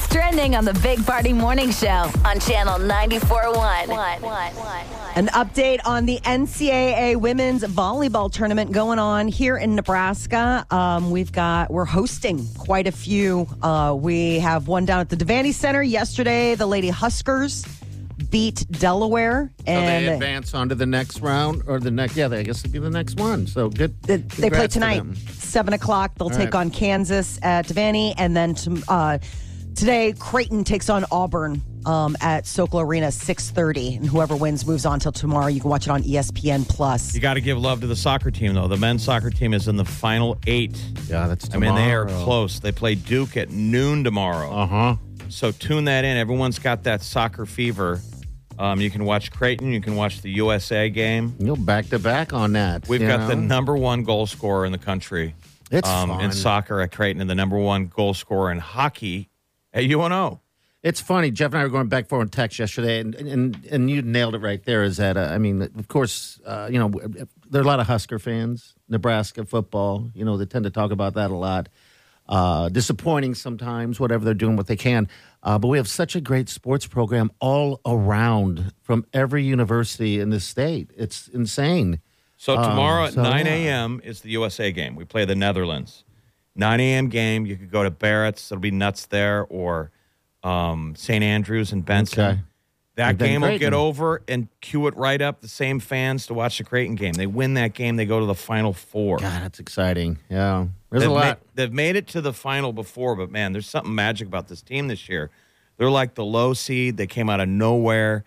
What's trending on the Big Party Morning Show on Channel 94.1. An update on the NCAA women's volleyball tournament going on here in Nebraska. Um, we've got, we're hosting quite a few. Uh, we have one down at the Devaney Center yesterday. The Lady Huskers beat Delaware. So And they advance on to the next round or the next, yeah, I guess it'd be the next one. So good. They, they play congrats to tonight, seven o'clock. They'll All take right. on Kansas at Devaney, and then to, uh, today Creighton takes on Auburn um, at Sokol Arena six thirty, and whoever wins moves on till tomorrow. You can watch it on ESPN Plus. You got to give love to the soccer team, though. The men's soccer team is in the final eight. Yeah, that's I mean, they are close. They play Duke at noon tomorrow. Uh huh. So tune that in. Everyone's got that soccer fever. Um, you can watch Creighton. You can watch the USA game. You'll back to back on that. We've you got the number one goal scorer in the country It's um, in soccer at Creighton, and the number one goal scorer in hockey at UNO. It's funny. Jeff and I were going back and forth on text yesterday, and and and you nailed it right there. Is that uh, I mean, of course, uh, you know, there are a lot of Husker fans, Nebraska football. You know, they tend to talk about that a lot. Uh, disappointing sometimes, whatever they're doing, what they can. Uh, but we have such a great sports program all around from every university in the state. It's insane. So Um, tomorrow at so, 9 yeah. a.m. is the USA game. We play the Netherlands. 9 a.m. game. You could go to Barrett's. It'll be nuts there, or um, St. Andrews and Benson. Okay. That game will get over and cue it right up. The same fans to watch the Creighton game. They win that game. They go to the Final Four. God, that's exciting. Yeah, there's they've a ma- lot. they've made it to the final before, but man, there's something magic about this team this year. They're like the low seed. They came out of nowhere.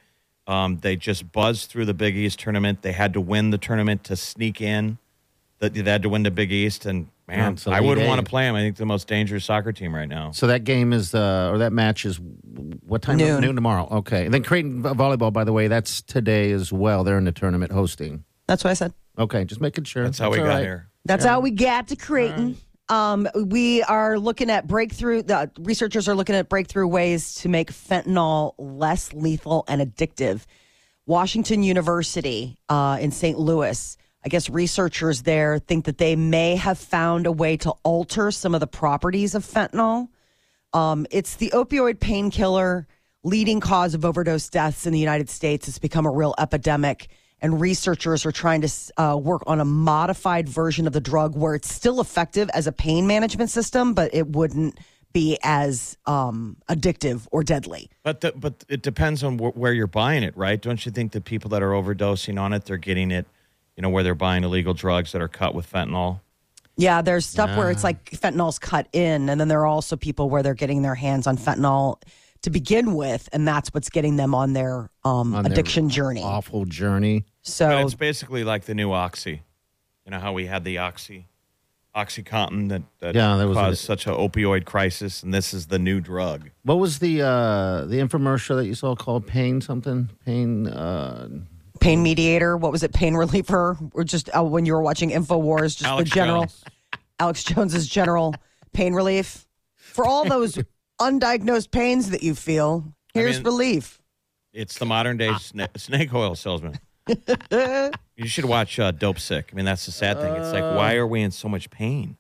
Um, they just buzzed through the Big East tournament. They had to win the tournament to sneak in. That they had to win the Big East, and man, it's a I lead wouldn't want to play them. I think the most dangerous soccer team right now. So that game is, uh, or that match is, what time? Noon. tomorrow. Okay. And then Creighton volleyball, by the way, that's today as well. They're in the tournament hosting. That's what I said. Okay, just making sure. That's how we got right. here. That's how we got to Creighton. Um, we are looking at breakthrough. The researchers are looking at breakthrough ways to make fentanyl less lethal and addictive. Washington University uh, in St. Louis. I guess researchers there think that they may have found a way to alter some of the properties of fentanyl. Um, it's the opioid painkiller leading cause of overdose deaths in the United States. It's become a real epidemic, and researchers are trying to uh, work on a modified version of the drug where it's still effective as a pain management system, but it wouldn't be as um, addictive or deadly. But the, but it depends on wh- where you're buying it, right? Don't you think the people that are overdosing on it, they're getting it, you know, where they're buying illegal drugs that are cut with fentanyl? Yeah, there's stuff where it's like fentanyl's cut in, and then there are also people where they're getting their hands on fentanyl to begin with, and that's what's getting them on their um, On their addiction journey. Awful journey. But So it's basically like the new Oxy. You know how we had the Oxy, OxyContin that, that Yeah, there was a- caused such an opioid crisis, and this is the new drug. What was the uh, the infomercial that you saw called Pain something? Pain. Uh, pain mediator. What was it? Pain reliever, or just uh, when you were watching Infowars, just Alex the general Jones. Alex Jones's general pain relief for all those undiagnosed pains that you feel. Here's mean- relief. It's the modern day sna- snake oil salesman. you should watch uh, Dopesick. I mean, that's the sad thing. It's like, why are we in so much pain?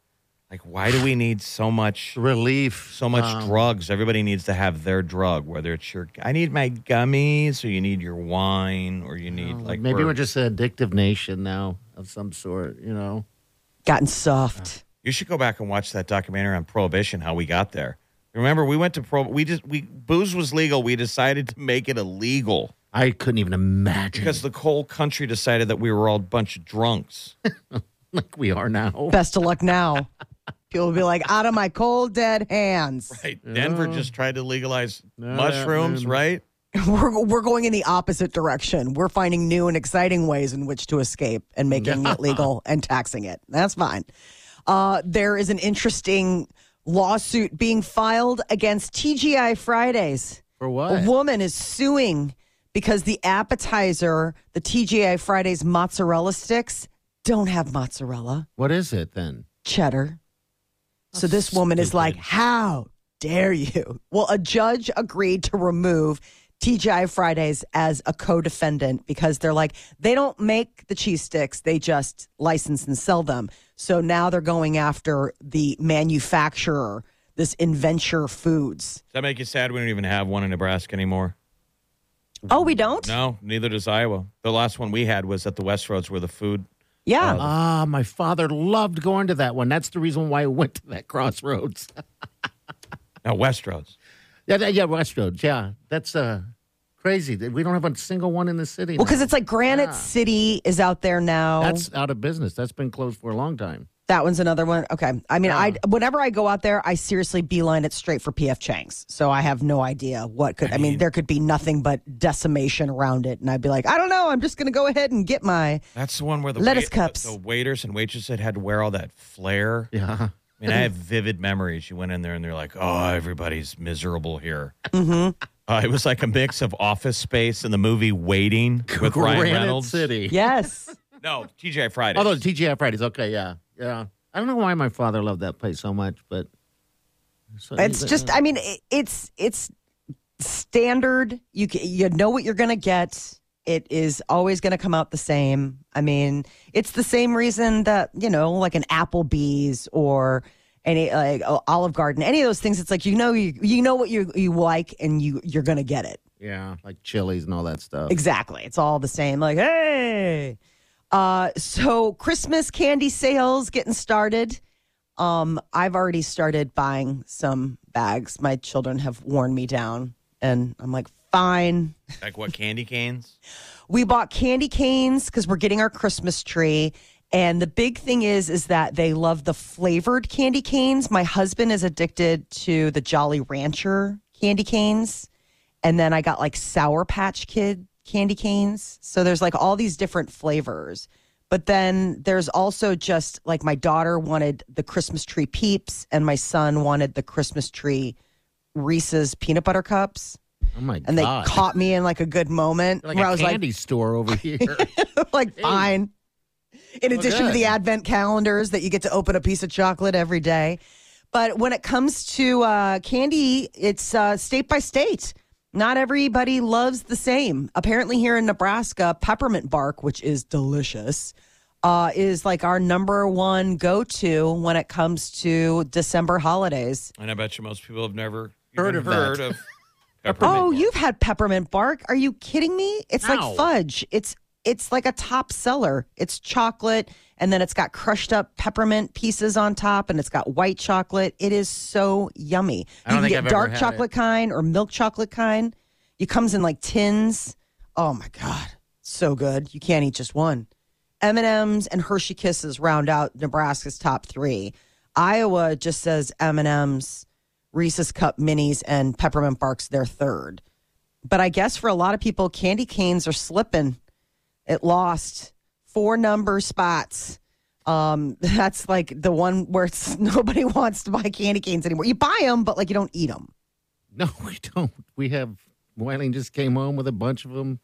Like, why do we need so much, relief. so much Um, drugs? Everybody needs to have their drug. Whether it's your, I need my gummies, or you need your wine, or you need like Maybe we're just an addictive nation now of some sort. You know. Gotten soft. You should go back and watch that documentary on prohibition, how we got there. Remember, we went to pro. We just we booze was legal. We decided to make it illegal I couldn't even imagine because the whole country decided that we were all a bunch of drunks. like we are now. Best of luck now. People will be like, out of my cold dead hands. Right? Denver just tried to legalize Yeah, mushrooms, man. right? We're, we're going in the opposite direction. We're finding new and exciting ways in which to escape and making it legal and taxing it. That's fine. Uh, there is an interesting Lawsuit being filed against TGI Fridays. For what? A woman is suing because the appetizer, the TGI Fridays mozzarella sticks, don't have mozzarella, What is it then? cheddar. So this woman is like. How dare you? Well, a judge agreed to remove TGI Fridays as a co defendant because they're like, they don't make the cheese sticks, they just license and sell them. So now they're going after the manufacturer, this Inventure Foods. Does that make you sad? We don't even have one in Nebraska anymore. Oh, we don't? No, neither does Iowa. The last one we had was at the Westroads where the food. Yeah. Ah, my father loved going to that one. That's the reason why I went to that crossroads. No, Westroads. yeah, that- yeah, Westroads. Yeah, that's uh crazy. We don't have a single one in the city. Well, because it's like Granite Yeah. City is out there now. that's out of business. That's been closed for a long time. That one's another one. Okay. I mean, I whenever I go out there, I seriously beeline it straight for PF Chang's. So I have no idea what could. I mean, there could be nothing but decimation around it, and I'd be like, I don't know. I'm just going to go ahead and get my. That's the one where the Lettuce wait- cups. The, waiters and waitresses had had to wear all that flair. Yeah. I mean, I have vivid memories. You went in there and they're like, "Oh, everybody's miserable here." Mm-hmm. Uh, it was like a mix of Office Space and the movie Waiting with Ryan Granite Reynolds. City. Yes. No, TGI Fridays. Although TGI Fridays, okay, yeah, yeah. I don't know why my father loved that place so much, but so- it's just. I mean, it, it's it's standard. You you know what you're going to get. It is always going to come out the same. I mean, it's the same reason that you know, like an Applebee's or any like Olive Garden, any of those things. It's like you know you you know what you you like, and you you're going to get it. yeah, like Chili's and all that stuff. Exactly. It's all the same. Like, hey. Uh, so Christmas candy sales getting started. Um, I've already started buying some bags. My children have worn me down, and I'm like, fine. like what candy canes? We bought candy canes because we're getting our Christmas tree. And the big thing is, is that they love the flavored candy canes. My husband is addicted to the Jolly Rancher candy canes. And then I got like Sour Patch Kid candy canes. So there's like all these different flavors. But then there's also just like my daughter wanted the Christmas tree peeps, and my son wanted the Christmas tree Reese's peanut butter cups. Oh my And they caught me in like a good moment like where a I was like candy store over here. like, like fine. In addition to the advent calendars that you get to open a piece of chocolate every day. But when it comes to uh, candy, it's uh, state by state. Not everybody loves the same. Apparently, here in Nebraska, peppermint bark, which is delicious, uh, is like our number one go to when it comes to December holidays. And I bet you most people have never Heard even of that. heard of peppermint. Oh, bark. you've had peppermint bark. Are you kidding me? It's Ow. like fudge. It's it's like a top seller. It's chocolate and then it's got crushed up peppermint pieces on top and it's got white chocolate. It is so yummy. You can get I've dark chocolate kind or milk chocolate kind. It comes in like tins. Oh my god. So good. You can't eat just one. M&Ms and Hershey Kisses round out Nebraska's top 3. Iowa just says M&Ms, Reese's Cup Minis and Peppermint Barks their third. But I guess for a lot of people candy canes are slipping. It lost four number spots. Um, that's like the one where it's, nobody wants to buy candy canes anymore. You buy them, but like you don't eat them. no, we don't. We have. Wileen just came home with a bunch of them.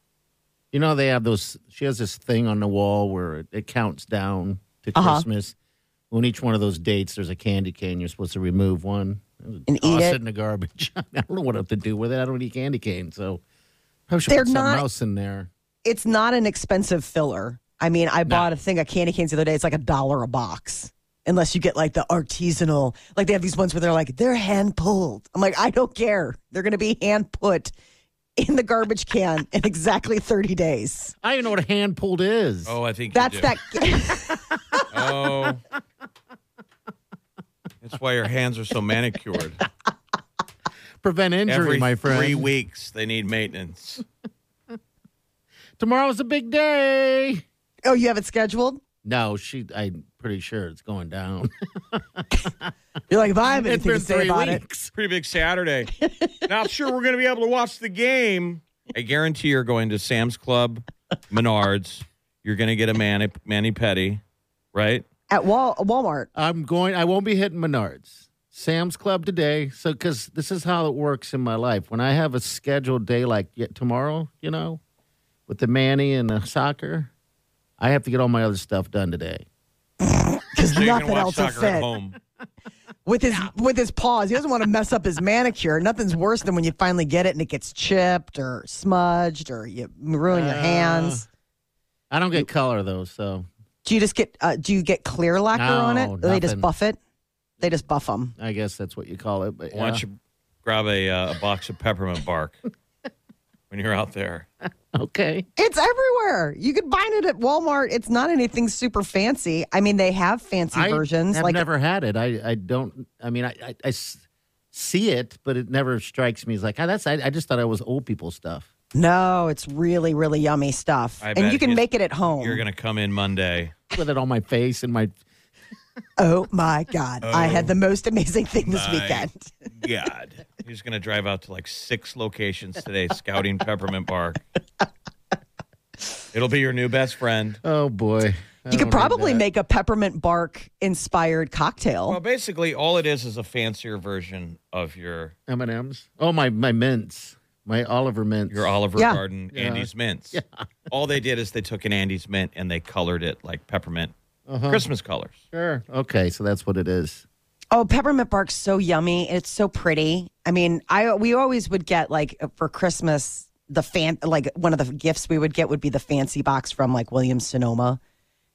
You know, they have those. She has this thing on the wall where it, it counts down to Uh-huh. Christmas. On each one of those dates, there's a candy cane. You're supposed to remove one And eat toss it. in the garbage. I don't know what to do with it. I don't eat candy cane, so probably should They're put something not- else in there. It's not an expensive filler. I mean, I bought a thing of candy canes the other day. It's like a dollar a box. Unless you get like the artisanal, like they have these ones where they're like, they're hand pulled. I'm like, I don't care. They're going to be hand put in the garbage can in exactly 30 days. I don't even know what a hand pulled is. Oh, I think you That's do. that. Oh, that's why your hands are so manicured. Prevent injury, Every my friend. three weeks, they need maintenance. Tomorrow's a big day. oh, you have it scheduled? No, she. I'm pretty sure it's going down. You're like, if I have it's anything been to say three about it. Pretty big Saturday. Not sure we're going to be able to watch the game. I guarantee you're going to Sam's Club, Menards. You're going to get a mani mani petty, right? At Wal- Walmart. I'm going. I won't be hitting Menards. Sam's Club today. So, because this is how it works in my life. When I have a scheduled day like yet tomorrow, you know, with the Manny and the soccer, I have to get all my other stuff done today. Because So nothing else will soccer fit. With his with his paws, he doesn't want to mess up his manicure. Nothing's worse than when you finally get it and it gets chipped or smudged or you ruin your hands. I don't get color though, so Do you just get uh, do you get clear lacquer on it? Or they just buff it. They just buff them. I guess that's what you call it. But Why don't you grab a, uh, a box of peppermint bark when you're out there? okay. It's everywhere. You can find it at Walmart. It's not anything super fancy. I mean, they have fancy versions. I've like never had it. I, I don't. I mean, I, I see it, but it never strikes me as like, ah, that's. I, I just thought it was old people stuff. no, it's really really yummy stuff, I and you can make it at home. You're going to come in Monday. With it on my face and my. Oh my god, I had the oh most amazing thing this my weekend. God. He's going to drive out to like six locations today scouting peppermint bark. It'll be your new best friend. Oh boy. I You could probably make a peppermint bark inspired cocktail. Well, basically, all it is is a fancier version of your M and M's. Oh my my mints, my Oliver mints. your Oliver Yeah. Garden Yeah. Andy's mints. All they did is they took an Andy's mint and they colored it like peppermint Uh-huh. Christmas colors. Sure. Okay, so that's what it is. Oh, peppermint bark's so yummy. It's so pretty. I mean, I we always would get like for Christmas the fan like one of the gifts we would get would be the fancy box from like Williams Sonoma.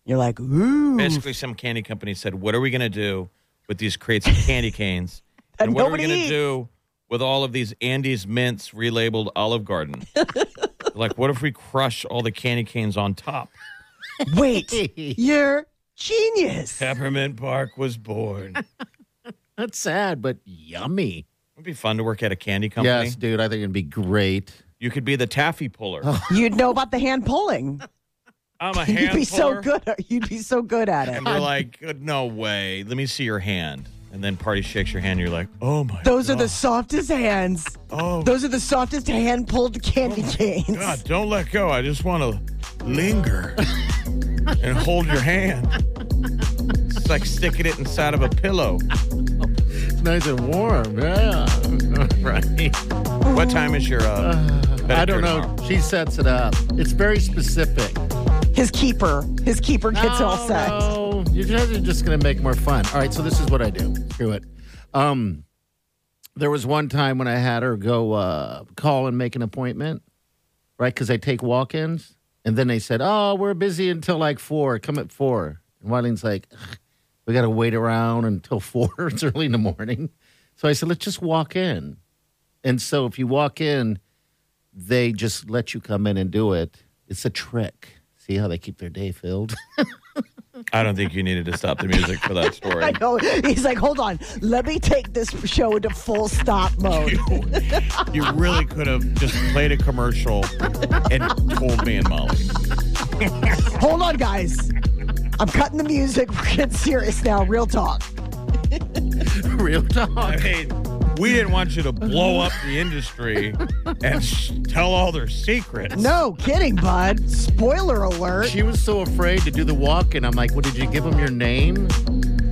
You're like, ooh, Basically, some candy company said, "What are we going to do with these crates of candy canes? That and what are we going to eats." do with all of these Andy's mints relabeled Olive Garden? like, what if we crush all the candy canes on top? wait, you're genius. Peppermint Bark was born. That's sad, but yummy. It'd be fun to work at a candy company. Yes, dude. I think it'd be great. You could be the taffy puller. You'd know about the hand pulling. I'm a hand You'd hand be so good. You'd be so good at it. And we're like, no way. Let me see your hand. And then party shakes your hand. And you're like, oh my Those are the softest hands. Oh. Those are the softest hand pulled candy oh canes. God, don't let go. I just want to linger and hold your hand. It's like sticking it inside of a pillow. It's nice and warm. Yeah. right. What time is your uh, I don't know. tomorrow? She sets it up. It's very specific. His keeper. His keeper gets all No, set. No, you're just, you're just going to make more fun. All right, so this is what I do. Screw it. Um, there was one time when I had her go uh, call and make an appointment, right? Because I take walk-ins, and then they said, "Oh, we're busy until like four. Come at four. And Wileen's like, "We got to wait around until four. it's early in the morning." So I said, "Let's just walk in." And so if you walk in, they just let you come in and do it. It's a trick. See how they keep their day filled? I don't think you needed to stop the music for that story. I know. He's like, hold on. Let me take this show into full stop mode. You really could have just played a commercial and told me and Molly. hold on, guys. I'm cutting the music. We're getting serious now. Real talk. Real talk. I mean, we didn't want you to blow up the industry and sh- tell all their secrets. No kidding, bud. Spoiler alert. She was so afraid to do the walk, and I'm like, "Well, did you give him your name?"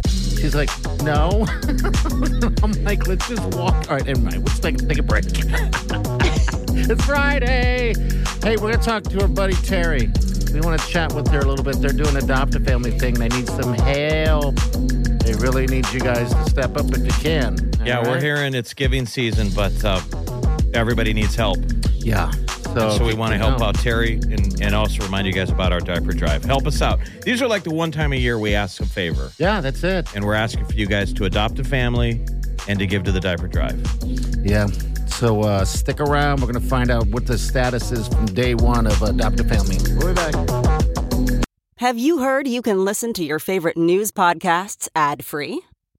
She's like, "No." I'm like, "Let's just walk." All right, never mind. Let's take, take a break. it's Friday. Hey, we're gonna talk to our buddy Terry. We want to chat with her a little bit. They're doing adopt a family thing. They need some help. They really need you guys to step up if you can. All Yeah, we're right? hearing it's giving season, but uh, everybody needs help. Yeah. So, so we want to help know. out Terry and, and also remind you guys about our diaper drive. Help us out. These are like the one time a year we ask a favor, Yeah, that's it. and we're asking for you guys to adopt a family and to give to the diaper drive. Yeah. So uh, stick around. We're going to find out what the status is from day one of Adopt a Family. We'll be back. Have you heard you can listen to your favorite news podcasts ad free?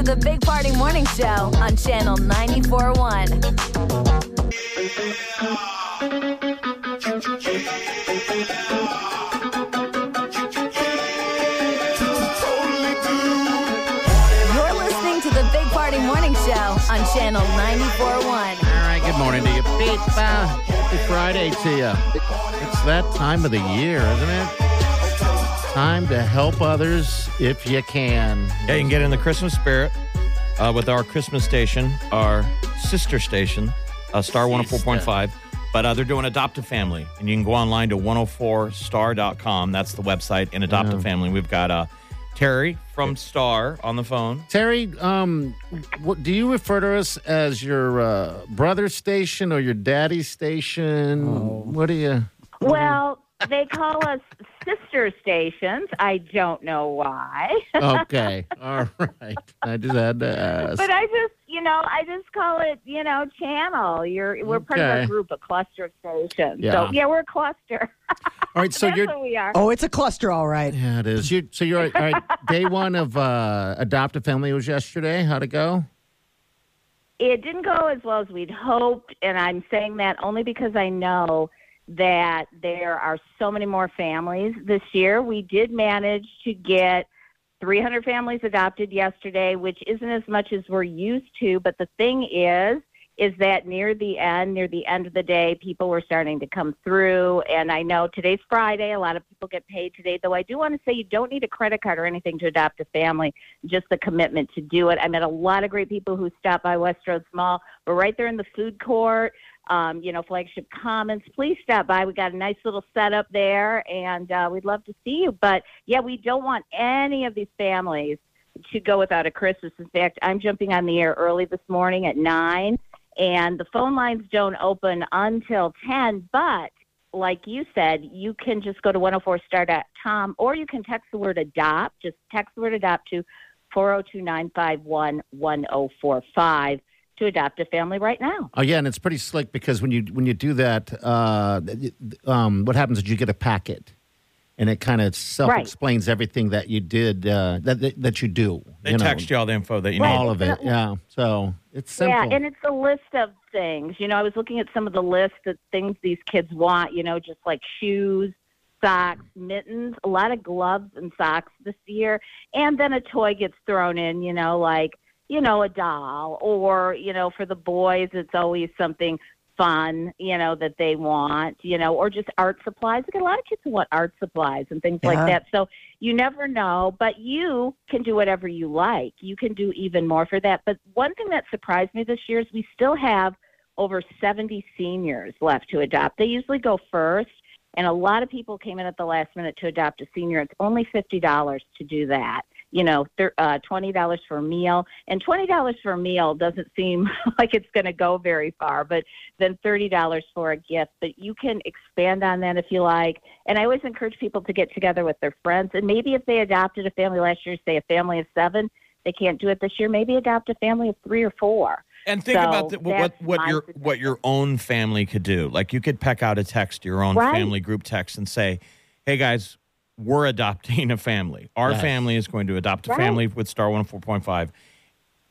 To the Big Party Morning Show on Channel 94.1. You're listening to the Big Party Morning Show on Channel 94.1. All right, good morning to you. Uh, Happy Friday to you. It's that time of the year, isn't it? Time to help others if you can. Yeah, you can get in the Christmas spirit uh, with our Christmas station, our sister station, uh, Star 104.5. But uh, they're doing Adopt a Family, and you can go online to 104star.com. That's the website, and Adopt a Family. We've got uh, Terry from Star on the phone. Terry, um, what, do you refer to us as your uh, brother's station or your daddy's station? What do you? Well, they call us sister stations. I don't know why. Okay, all right. I just had to ask. But I just, you know, I just call it, you know, channel. You're we're part of a group, a cluster of stations. Yeah. So yeah, we're a cluster. all right, so That's you're. we are. Oh, it's a cluster, all right. Yeah, it is. You, so you're all right. Day one of uh, Adopt a Family was yesterday. How'd it go? It didn't go as well as we'd hoped, and I'm saying that only because I know that there are so many more families this year. We did manage to get 300 families adopted yesterday, which isn't as much as we're used to. But the thing is, is that near the end, near the end of the day, people were starting to come through. And I know today's Friday. A lot of people get paid today, though I do want to say you don't need a credit card or anything to adopt a family, just the commitment to do it. I met a lot of great people who stopped by Westroads Mall. We're right there in the food court. Um, you know, Flagship Commons. Please stop by. We got a nice little setup there, and uh, we'd love to see you. But yeah, we don't want any of these families to go without a Christmas. In fact, I'm jumping on the air early this morning at nine, and the phone lines don't open until ten. But like you said, you can just go to 104star.com or you can text the word adopt. Just text the word adopt to 402 951 1045 to adopt a family right now. Oh yeah, and it's pretty slick because when you when you do that, uh, um, what happens is you get a packet, and it kind of self explains everything that you did uh, that, that that you do. They you know, text you all the info that you Right. need. all of it. Yeah, so it's simple. Yeah, and it's a list of things. You know, I was looking at some of the lists of things these kids want, you know, just like shoes, socks, mittens, a lot of gloves and socks this year. And then a toy gets thrown in, you know, like, you know, a doll. Or, you know, for the boys, it's always something fun, you know, that they want, you know, or just art supplies. Got a lot of kids who want art supplies and things Yeah. like that. So you never know, but you can do whatever you like. You can do even more for that. But one thing that surprised me this year is we still have over 70 seniors left to adopt. They usually go first, and a lot of people came in at the last minute to adopt a senior. It's only $50 to do that. You know, thir- uh, $20 for a meal. And $20 for a meal doesn't seem like it's going to go very far, but then $30 for a gift. But you can expand on that if you like. And I always encourage people to get together with their friends. And maybe if they adopted a family last year, say a family of seven, they can't do it this year. Maybe adopt a family of three or four. And think So about the, what what your what your own family could do. Like you could peck out a text, your own Right. family group text, and say, "Hey guys, we're adopting a family. Our Yes. family is going to adopt a Right. family with Star One Four Point Five.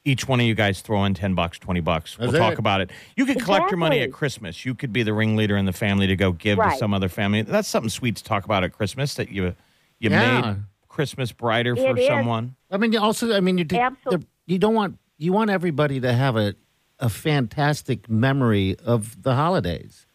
Each one of you guys throw in ten bucks, twenty bucks. That's we'll talk about it. You could collect your money at Christmas. You could be the ringleader in the family to go give to some other family. That's something sweet to talk about at Christmas. That you you Yeah. made Christmas brighter for It is. someone. I mean, you also, I mean, you do, you don't want you want everybody to have a a fantastic memory of the holidays.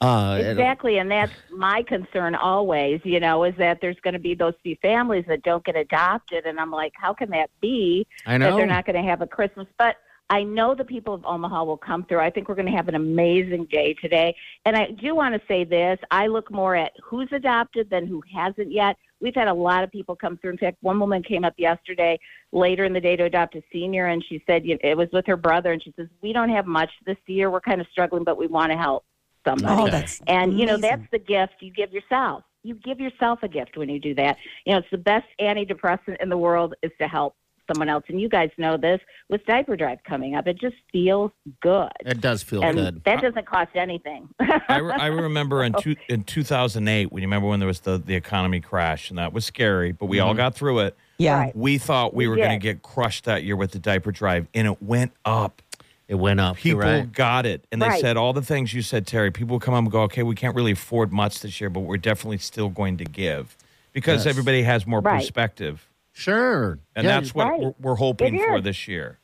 Uh, Exactly, and that's my concern always. You know, is that there's going to be those few families that don't get adopted, and I'm like, how can that be? I that know. they're not going to have a Christmas. But I know the people of Omaha will come through. I think we're going to have an amazing day today. And I do want to say this I look more at who's adopted than who hasn't yet. We've had a lot of people come through. In fact, one woman came up yesterday later in the day to adopt a senior, and she said you know, it was with her brother. And she says, We don't have much this year. We're kind of struggling, but we want to help somebody. Oh, that's And you know that's the gift you give yourself. You give yourself a gift when you do that. You know, it's the best antidepressant in the world is to help someone else. And you guys know this with diaper drive coming up. It just feels good. It does feel and good. that doesn't cost anything. I, re- I remember in two, in 2008 when you remember when there was the, the economy crash and that was scary, but we all mm-hmm. got through it. yeah. We thought we We were going to get crushed that year with the diaper drive, and it went up. It went up. You're People right. got it, and they Right. said all the things you said, Terry. People come up and go, okay, we can't really afford much this year, but we're definitely still going to give because Yes. everybody has more Right. perspective, Sure. and yeah, that's what Right. we're, we're hoping for this year.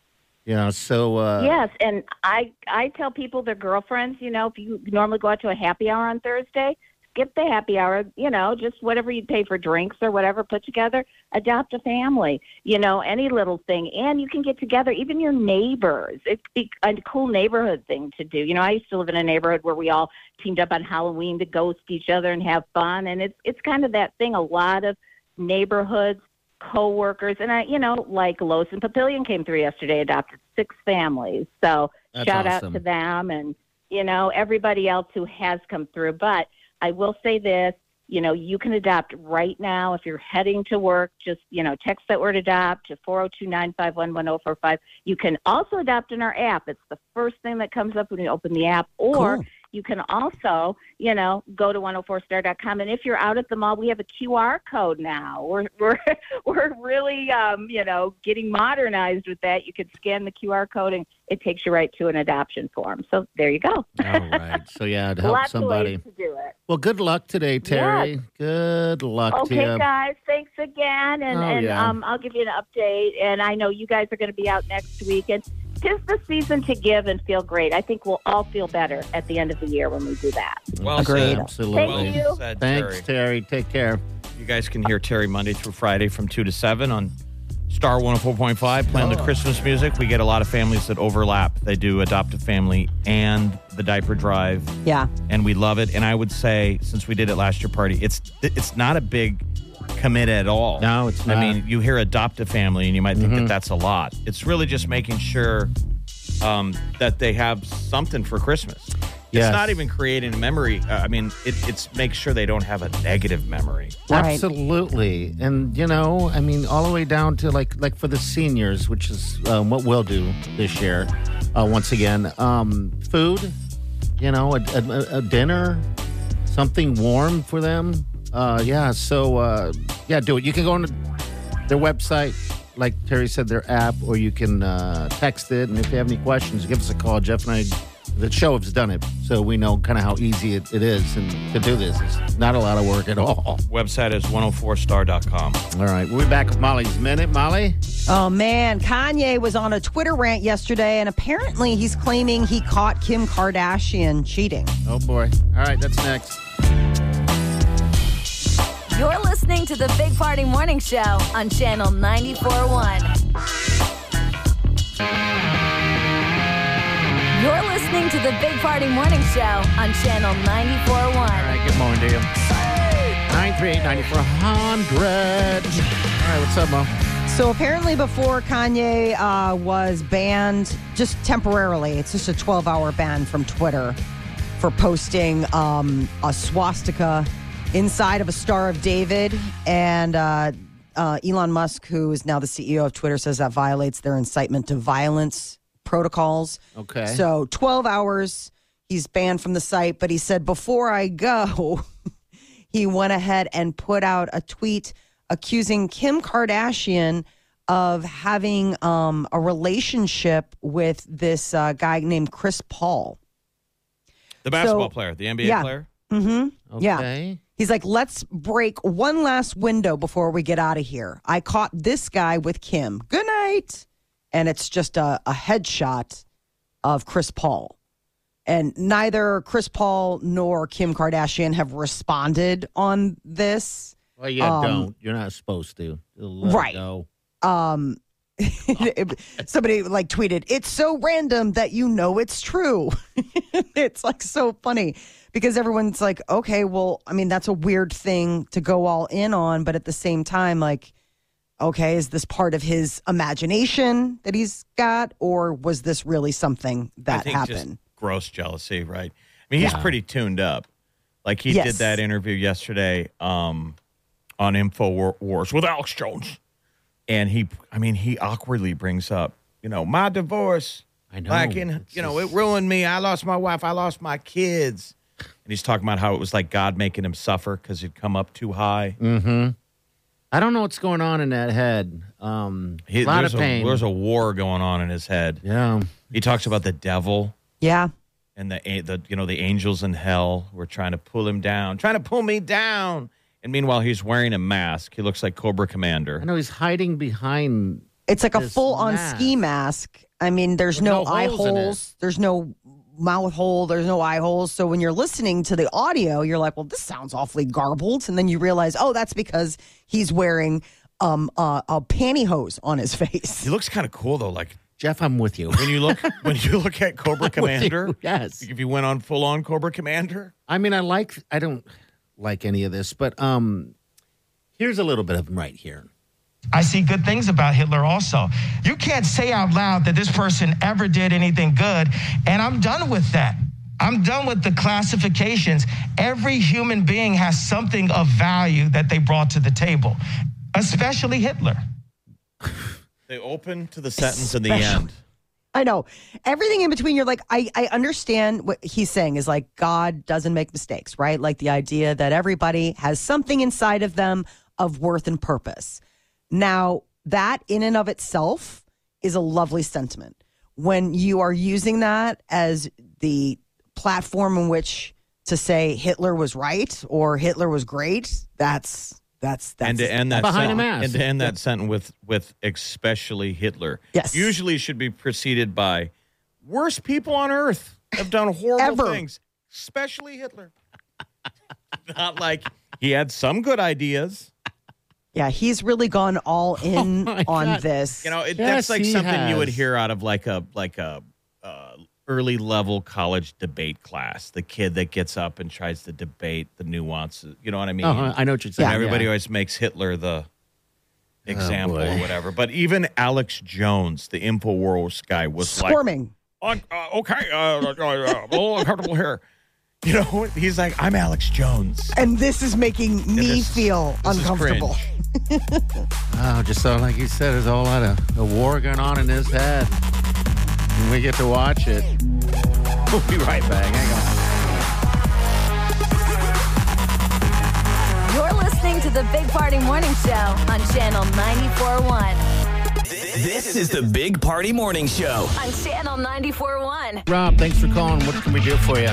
Yeah. So. Uh, yes, and I I tell people their girlfriends, you know, if you normally go out to a happy hour on Thursday, skip the happy hour, you know, just whatever you pay for drinks or whatever, put together, adopt a family, you know, any little thing, and you can get together, even your neighbors. It's be a cool neighborhood thing to do. You know, I used to live in a neighborhood where we all teamed up on Halloween to ghost each other and have fun, and it's it's kind of that thing. A lot of neighborhoods co-workers and I, you know, like Los and Papillion came through yesterday, adopted six families. So That's shout awesome. out to them and you know everybody else who has come through. But I will say this, you know, you can adopt right now if you're heading to work. Just you know, text that word adopt to four zero two nine five one one zero four five. You can also adopt in our app. It's the first thing that comes up when you open the app, or Cool. You can also, you know, go to 104star.com. And if you're out at the mall, we have a QR code now. We're we're we're really, um, you know, getting modernized with that. You can scan the QR code and it takes you right to an adoption form. So there you go. All right. So yeah, to help Lots somebody. of ways to do it. Well, good luck today, Terry. Good luck to Okay, you. guys. Thanks again, and Oh, and yeah. um, I'll give you an update. And I know you guys are going to be out next week, and tis the season to give and feel great. I think we'll all feel better at the end of the year when we do that. Well Agreed. said. Absolutely. Thank you. Said, Thanks, Terry. Terry. Take care. You guys can hear Terry Monday through Friday from 2 to 7 on Star 104.5 playing the oh. Christmas music. We get a lot of families that overlap. They do Adopt a Family and the Diaper Drive, Yeah. and we love it. And I would say, since we did it last year party, it's it's not a big commit at all. No, it's not. I mean, you hear Adopt a Family and you might think that that's a lot. It's really just making sure um, that they have something for Christmas. Yes. It's not even creating a memory. Uh, I mean, it, it's make sure they don't have a negative memory. Right. Absolutely, and you know, I mean, all the way down to like like for the seniors, which is um, what we'll do this year. Uh, once again, um, food, you know, a, a, a dinner, something warm for them. Uh, yeah, so uh, yeah, do it. You can go on their website, like Terry said, their app, or you can uh, text it. And if you have any questions, give us a call. Jeff and I, the show has done it, so we know kind of how easy it, it is, and to do this, it's not a lot of work at all. Website is 104star.com. All right, we'll be back with Molly's Minute. Molly? Oh man, Kanye was on a Twitter rant yesterday, and apparently he's claiming he caught Kim Kardashian cheating. Oh, boy. All right, that's next. You're listening to the Big Party Morning Show on Channel 94.1. You're listening to the Big Party Morning Show on Channel All 94.1. right, good morning to you. 938-9400. All right, what's up, Mo? So apparently, before Kanye uh, was banned just temporarily, it's just a 12 hour ban from Twitter for posting um, a swastika inside of a Star of David. And uh, uh, Elon Musk, who is now the CEO of Twitter, says that violates their incitement to violence protocols. Okay. So 12 hours, he's banned from the site. But he said, before I go, he went ahead and put out a tweet accusing Kim Kardashian of having um, a relationship with this uh, guy named Chris Paul. The basketball So- player, the NBA yeah. player. Mm-hmm. Yeah. Okay. He's like, let's break one last window before we get out of here. I caught this guy with Kim. Good night. And it's just a, a headshot of Chris Paul. And neither Chris Paul nor Kim Kardashian have responded on this. Well, you Um, don't. You're not supposed to. Right. go. Um, somebody like tweeted, "It's so random that you know it's true." it's like so funny because everyone's like, "Okay, well, I mean, that's a weird thing to go all in on, but at the same time, like." Okay, is this part of his imagination that he's got, or was this really something I that think just happened? gross jealousy, right? I mean, he's pretty tuned up. Like he Yes. did that interview yesterday um, on Info Wars with Alex Jones, and he, I mean, he awkwardly brings up, you know, my divorce. I know. Like in, you know, it ruined me. I lost my wife. I lost my kids. And he's talking about how it was like God making him suffer because he'd come up too high. I don't know what's going on in that head. Um, He, a lot there's of pain. A, there's a war going on in his head. yeah. He talks about the devil. Yeah, and the the you know the angels in hell were trying to pull him down, trying to pull me down. And meanwhile, he's wearing a mask. He looks like Cobra Commander. I know he's hiding behind. It's like a full on mask. ski mask. I mean, there's With no, no eye holes holes, there's no mouth hole, there's no eye holes. So when you're listening to the audio, you're like, well, this sounds awfully garbled. And then you realize, oh, that's because he's wearing um, uh, a pantyhose on his face. He looks kind of cool though. Like Jeff, I'm with you. when you look when you look at Cobra Commander. yes. If you went on full on Cobra Commander, I mean, I like. I don't like any of this, but um, here's a little bit of him right here. I see good things about Hitler also. You can't say out loud that this person ever did anything good, and I'm done with that. I'm done with the classifications. Every human being has something of value that they brought to the table, especially Hitler. they open to the sentence in the end. I know. Everything in between, you're like, I, I understand what he's saying is like God doesn't make mistakes, right? Like the idea that everybody has something inside of them of worth and purpose. Now, that in and of itself is a lovely sentiment. When you are using that as the platform in which to say Hitler was right or Hitler was great, that's that's that's and to end that Behind a mask. and to end that sentence with with especially Hitler. Yes. Usually should be preceded by worst people on earth have done horrible things, especially Hitler. Not like he had some good ideas. Yeah, he's really gone all in my on God. this. You know, it, Yes, that's like he something you would hear out of like a like a uh, early level college debate class. The kid that gets up and tries to debate the nuances. You know what I mean? Oh, I know what you're saying. And everybody Yeah. always makes Hitler the example boy. or whatever. But even Alex Jones, the Infowars guy, was squirming. like, uh, "Okay, uh, uh, uh, a little uncomfortable here." You know, he's like, "I'm Alex Jones." and this is making me this- feel this uncomfortable. Oh, just so like you said, there's a whole lot of a war going on in his head. And we get to watch it. We'll be right back. Hang on. You're listening to the Big Party Morning Show on Channel 94.1. This is the Big Party Morning Show. On Channel 94.1. Rob, thanks for calling. What can we do for you?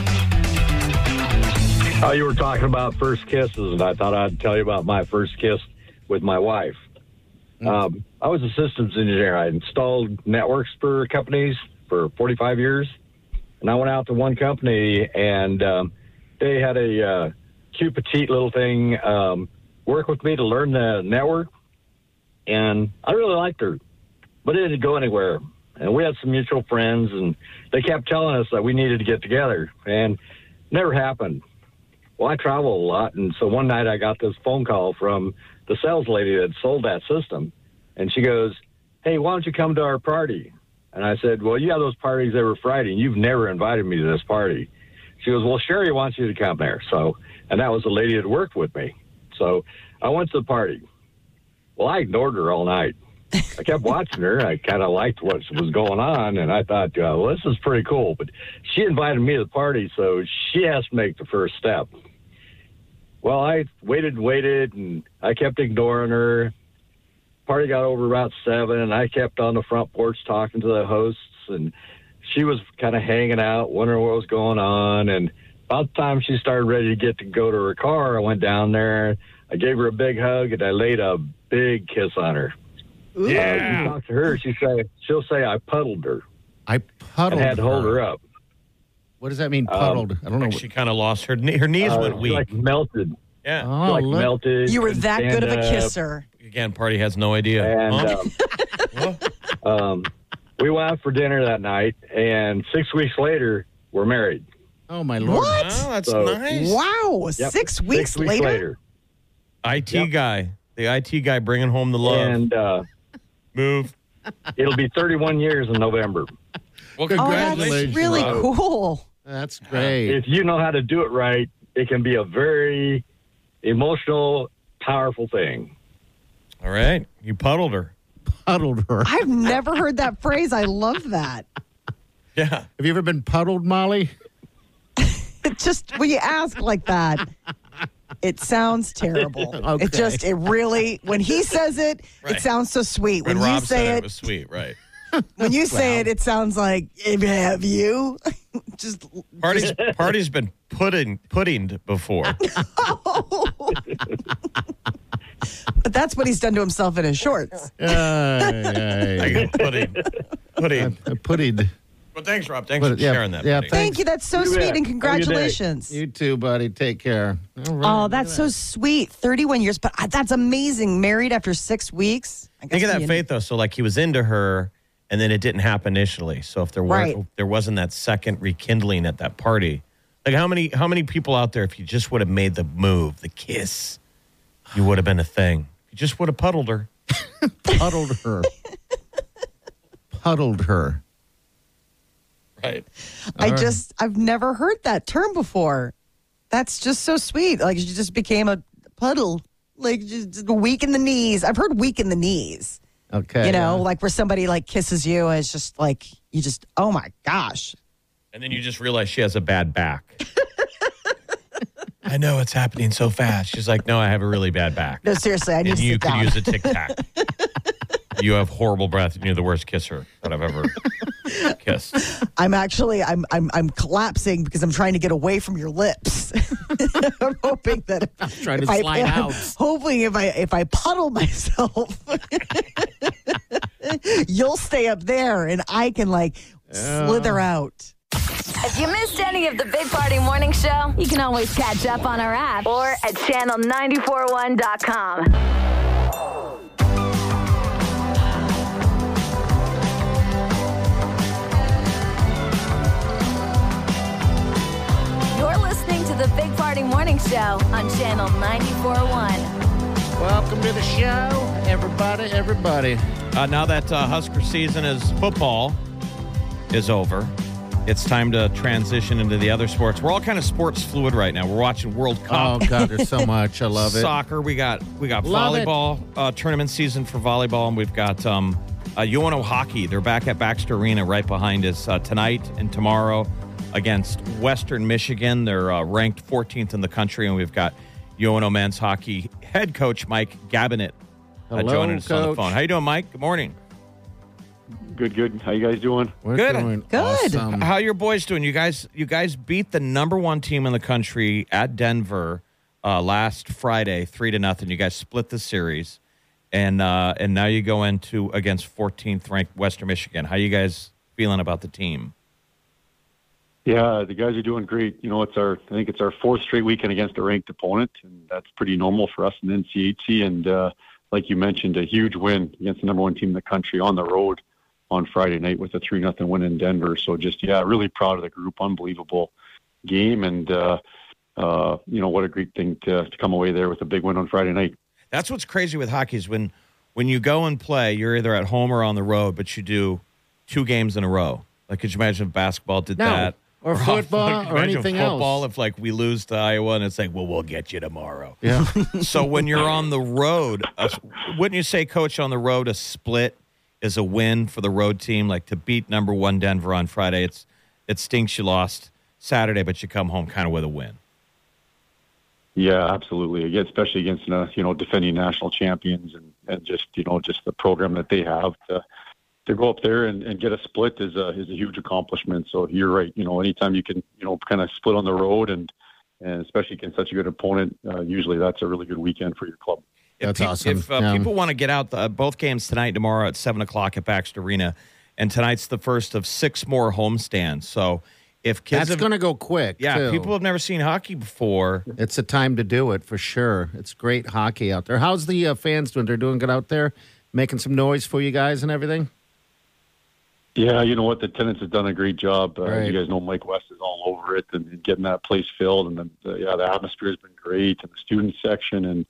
Oh, you were talking about first kisses, and I thought I'd tell you about my first kiss with my wife. Um, I was a systems engineer. I installed networks for companies for 45 years, and I went out to one company, and um, they had a uh, cute, petite little thing um, work with me to learn the network, and I really liked her, but it didn't go anywhere. And we had some mutual friends, and they kept telling us that we needed to get together, and never happened. Well, I travel a lot, and so one night I got this phone call from the sales lady that sold that system, and she goes, "Hey, why don't you come to our party?" And I said, "Well, you have those parties every Friday, and you've never invited me to this party." She goes, "Well, Sherry wants you to come there." So, and that was the lady that worked with me. So I went to the party. Well, I ignored her all night. I kept watching her. I kind of liked what was going on, and I thought, uh, well, this is pretty cool. But she invited me to the party, so she has to make the first step. Well, I waited and waited, and I kept ignoring her. Party got over about seven, and I kept on the front porch talking to the hosts, and she was kind of hanging out, wondering what was going on. And about the time she started ready to get to go to her car, I went down there. I gave her a big hug, and I laid a big kiss on her. Uh, you talk to her, she say she'll say I puddled her I and puddled. had to hold her up. What does that mean, puddled? I don't know. Like she kind of lost her knee. Her knees Uh, went weak. like melted, yeah. She oh, like look. melted. You were that good of a stand up. kisser. Again, party has no idea. And Huh? um, um, we went out for dinner that night, and six weeks later, we're married. Oh my lord! What? Oh, that's So- nice. Wow. Yep. Six weeks later? IT Yep. guy, the IT guy bringing home the love. And uh, Move. it'll be 31 years in November. Oh, Well, that's congratulations. really Rob. cool. That's uh, great. If you know how to do it right, it can be a very emotional, powerful thing. All right, you puddled her. Puddled her. I've never heard that phrase. I love that. Yeah. Have you ever been puddled, Molly? Just when you ask like that, it sounds terrible. Okay. It just it really when he says it, Right. it sounds so sweet. When When, you Rob say said it, it, it was sweet, right? when you say it, it sounds like have you? just Party's party's been pudding puddinged before. but that's what he's done to himself in his shorts. I Uh, got pudding. Pudding. pudded. Well, thanks, Rob. Thanks for yeah, sharing that. yeah. Thank you. That's so You sweet bet. and Have a good day. congratulations. You too, buddy. Take care. All right. Oh, that's so sweet. 31 years, but uh, that's amazing. Married after six weeks. I Think guess of that you- faith though. So like he was into her, and then it didn't happen initially. So if there weren't, Right. there wasn't that second rekindling at that party. Like how many how many people out there, if you just would have made the move, the kiss, you would have been a thing. You just would have puddled her. puddled her. puddled her. Right. I just, I've never heard that term before. That's just so sweet. Like, you just became a puddle, like, just, just weak in the knees. I've heard weak in the knees, Okay. you know, yeah. like where somebody like kisses you and it's just like, you just, oh my gosh. And then you just realize she has a bad back. I know it's happening so fast. She's like, no, I have a really bad back. No, seriously, I need and to you sit could down. use a tic tac. you have horrible breath and you're the worst kisser that I've ever kissed. I'm actually, I'm, I'm, I'm collapsing because I'm trying to get away from your lips. I'm hoping that trying to if I- slide I'm out. Hoping if I, if I puddle myself, you'll stay up there and I can like slither out. If you missed any of the Big Party Morning Show, you can always catch up on our app or at channel941.com. You're listening to the Big Party Morning Show on channel 941. Welcome to the show, everybody. Everybody. Uh, now that uh, Husker season is football is over, it's time to transition into the other sports. We're all kind of sports fluid right now. We're watching World Oh Cup. God, there's so much. I love it. Soccer. We got we got Love volleyball uh, tournament season for volleyball, and we've got um, uh, UNO hockey. They're back at Baxter Arena right behind us uh, tonight and tomorrow against Western Michigan. They're uh, ranked 14th in the country, and we've got UNO men's hockey head coach Mike Gabinet uh, Hello, joining us on the Coach. phone. How you doing, Mike? Good morning. Good, good. How you guys doing? We're Good. doing Good. awesome. How your boys doing? You guys, you guys beat the number one team in the country at Denver uh, last Friday, three to nothing. You guys split the series, and uh, and now you go into against 14th ranked Western Michigan. How you guys feeling about the team? Yeah, the guys are doing great. You know, it's our I think it's our fourth straight weekend against a ranked opponent, and that's pretty normal for us in NCHC. And uh, like you mentioned, a huge win against the number one team in the country on the road on Friday night with a three nothing win in Denver. So just yeah, really proud of the group. Unbelievable game, and uh, uh, you know what a great thing to, to come away there with a big win on Friday night. That's what's crazy with hockey is when when you go and play, you're either at home or on the road, but you do two games in a row. Like, could you imagine if basketball did No. that? Or football, like, or anything football, else. if like we lose to Iowa and it's like, well, we'll get you tomorrow. Yeah. so when you're on the road, uh, wouldn't you say, Coach, on the road, a split is a win for the road team? Like to beat number one Denver on Friday, it's it stinks you lost Saturday, but you come home kind of with a win. Yeah, absolutely. Again, especially against uh, you know defending national champions and, and just you know just the program that they have to to go up there and, and get a split is a is a huge accomplishment. So you're right. You know, anytime you can you know kind of split on the road and and especially against such a good opponent, uh, usually that's a really good weekend for your club. If That's peop- awesome. If uh, Yeah. people want to get out, uh, both games tonight tomorrow at 7 o'clock at Baxter Arena. And tonight's the first of six more homestands. So if kids That's going to go quick. yeah, too. people have never seen hockey before. It's a time to do it for sure. It's great hockey out there. How's the uh, fans doing? They're doing good out there, making some noise for you guys and everything. Yeah, you know what? The tenants have done a great job. Uh, Right. You guys know Mike West is all over it and, getting that place filled. And then, uh, yeah, the atmosphere has been great, and the student section, and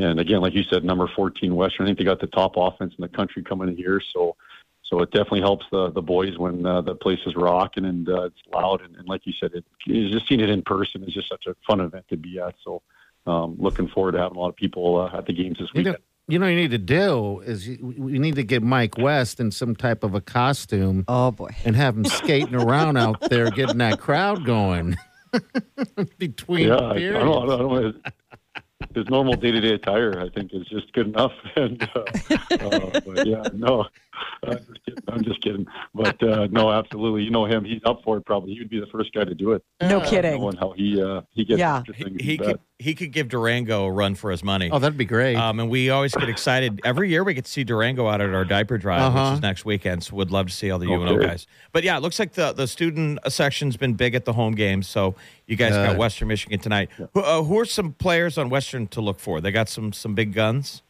and again, like you said, number 14 Western. I think they got the top offense in the country coming in here, so so it definitely helps the the boys when uh, the place is rocking and uh, it's loud. And, and like you said, it it's just seeing it in person is just such a fun event to be at. So um, looking forward to having a lot of people uh, at the games this You weekend. know, you know, what you need to do is you, we need to get Mike West in some type of a costume. Oh boy, and have him skating around out there, getting that crowd going between yeah, I, I periods. don't, I don't know. His normal day-to-day attire, I think, is just good enough. And uh, uh, but yeah, no, I'm just kidding. I'm just kidding. But uh, no, absolutely, you know him. He's up for it. Probably, he would be the first guy to do it. No Uh, kidding. Knowing how he uh, he gets Yeah. after. He you bet. could he could give Durango a run for his money. Oh, that'd be great. Um, and we always get excited. Every year we get to see Durango out at our diaper drive, which Uh-huh. is next weekend. So we'd love to see all the UNO Okay. guys. But yeah, it looks like the, the student section's been big at the home games. So you guys got Western Michigan tonight. Who, uh, who are some players on Western to look for? They got some some big guns.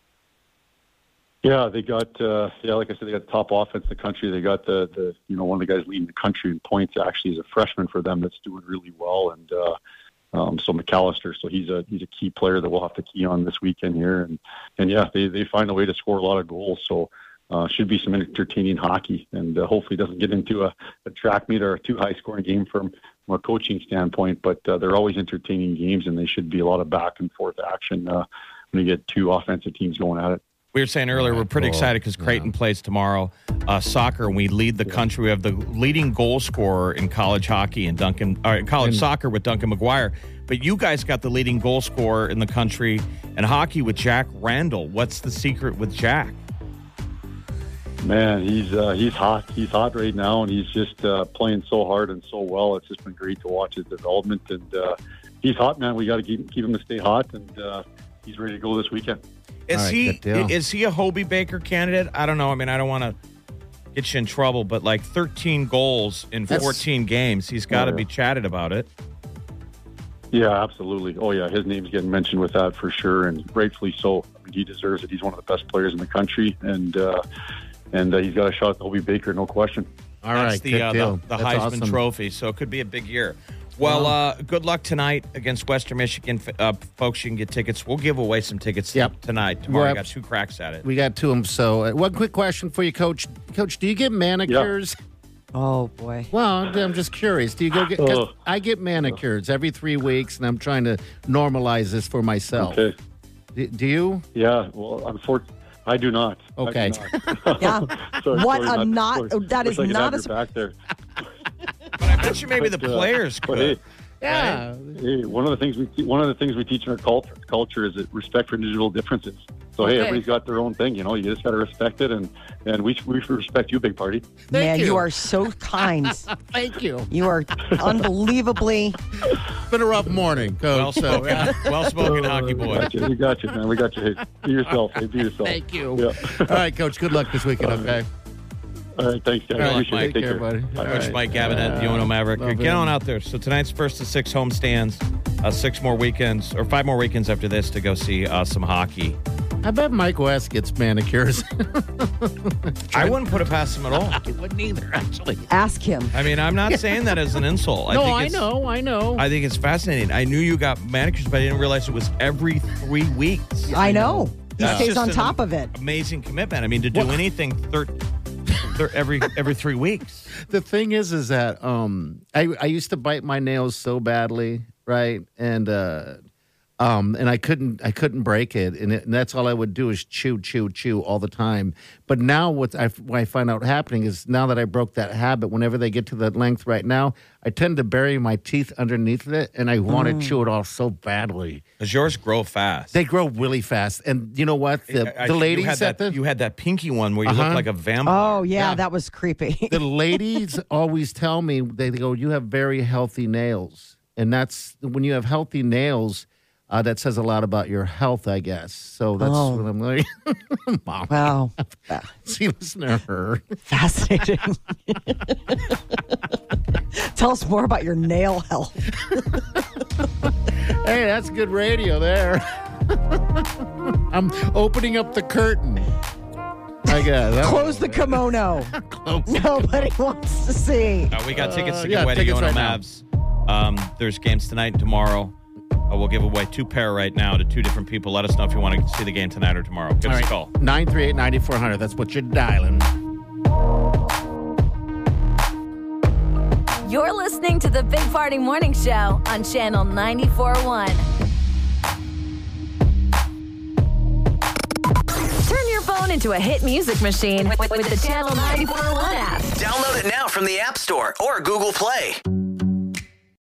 Yeah, they got uh, yeah, like I said, they got the top offense in the country. They got the the you know one of the guys leading the country in points. Actually, is a freshman for them that's doing really well, and uh, um, so McAllister. So he's a he's a key player that we'll have to key on this weekend here, and and yeah, they they find a way to score a lot of goals. So. Uh, should be some entertaining hockey, and uh, hopefully doesn't get into a, a track meet or a too high scoring game from, from a coaching standpoint. But uh, they're always entertaining games, and they should be a lot of back and forth action uh, when you get two offensive teams going at it. We were saying earlier, we're pretty excited because Creighton plays tomorrow uh, soccer, and we lead the country. We have the leading goal scorer in college hockey and Duncan, or in college soccer with Duncan McGuire. But you guys got the leading goal scorer in the country in hockey with Jack Randall. What's the secret with Jack? Man, he's uh, he's hot. He's hot right now, and he's just uh, playing so hard and so well. It's just been great to watch his development, and uh, he's hot, man. We got to keep keep him to stay hot, and uh, he's ready to go this weekend. Is All right, he is he a Hobey Baker candidate? I don't know. I mean, I don't want to get you in trouble, but like 13 goals in That's- 14 games, he's got to Yeah. be chatted about it. Yeah, absolutely. Oh yeah, his name's getting mentioned with that for sure, and rightfully so. I mean, he deserves it. He's one of the best players in the country, and uh, and uh, he's got a shot at Hobey Baker, no question. All That's right, the, good uh, deal. the, the That's Heisman awesome. Trophy. So it could be a big year. Well, uh, good luck tonight against Western Michigan, uh, folks. You can get tickets. We'll give away some tickets Yep. tonight. Tomorrow, We're got two cracks at it. We got to them. So, uh, one quick question for you, Coach. Coach, do you get manicures? Oh boy. Well, I'm just curious. Do you go get? 'cause. I get manicures every three weeks, and I'm trying to normalize this for myself. Okay. Do, do you? Yeah. Well, unfortunately, I do not. I do Okay. not. Yeah. Sorry, What sorry, a not- sorry. that Wish is I could not have a your back there. But I bet you maybe the players could. hey, Yeah. Hey, one of the things we one of the things we teach in our culture culture is that respect for individual differences. So hey, Okay. everybody's got their own thing. You know, you just got to respect it, and and we we respect you, big party. Man, you. you. are so kind. Thank you. you are unbelievably. It's been a rough morning, Coach. Well so, yeah. well spoken, hockey oh, We boy. got you, we got you, man. We got you. Hey, be yourself. Hey, be yourself. Thank you. Yeah. All right, Coach. Good luck this weekend. Okay. All right. Thanks, guys. Good luck, Appreciate Mike. it. Take care, buddy. All Coach right. Mike Gabinet, the UNO Maverick. love Get him. on out there. So tonight's first of six home stands, uh, six more weekends or five more weekends after this to go see uh, some hockey. I bet Mike West gets manicures. I wouldn't put it past him at all. I wouldn't either, actually. Ask him. I mean, I'm not saying that as an insult. I no, think I know. I know. I think it's fascinating. I knew you got manicures, but I didn't realize it was every three weeks. I know. He That's stays just on an top of it. Amazing commitment. I mean, to do anything thir- thir- every every three weeks. the thing is, is that um, I I used to bite my nails so badly, right? And uh, um, and I couldn't I couldn't break it, and, it, and that's all I would do is chew, chew, chew all the time. But now what I what I find out happening is now that I broke that habit, whenever they get to that length right now, I tend to bury my teeth underneath it, and I want to chew it off so badly. Because yours grow fast. They grow really fast, and you know what? The, I- I- the you ladies had at that, the you had that pinky one where you Uh-huh. look like a vampire. Oh yeah, Yeah. that was creepy. the ladies always tell me they go, "You have very healthy nails," and that's when you have healthy nails. Uh, that says a lot about your health, I guess. So that's Oh. what I'm like. Mom, wow, see, listen to her. fascinating. Tell us more about your nail health. Hey, that's good radio there. I'm opening up the curtain. I guess. That- Close the kimono. Close. Nobody wants to see. Uh, we got tickets to Uh, give yeah, away to tickets right. Mavs. Um, there's games tonight and tomorrow. Uh, we'll give away two pair right now to two different people. Let us know if you want to see the game tonight or tomorrow. Give All us right. a call. 938 9400. That's what you're dialing. You're listening to the Big Party Morning Show on Channel 94.1. Turn your phone into a hit music machine with, with the Channel 94.1 app. Download it now from the App Store or Google Play.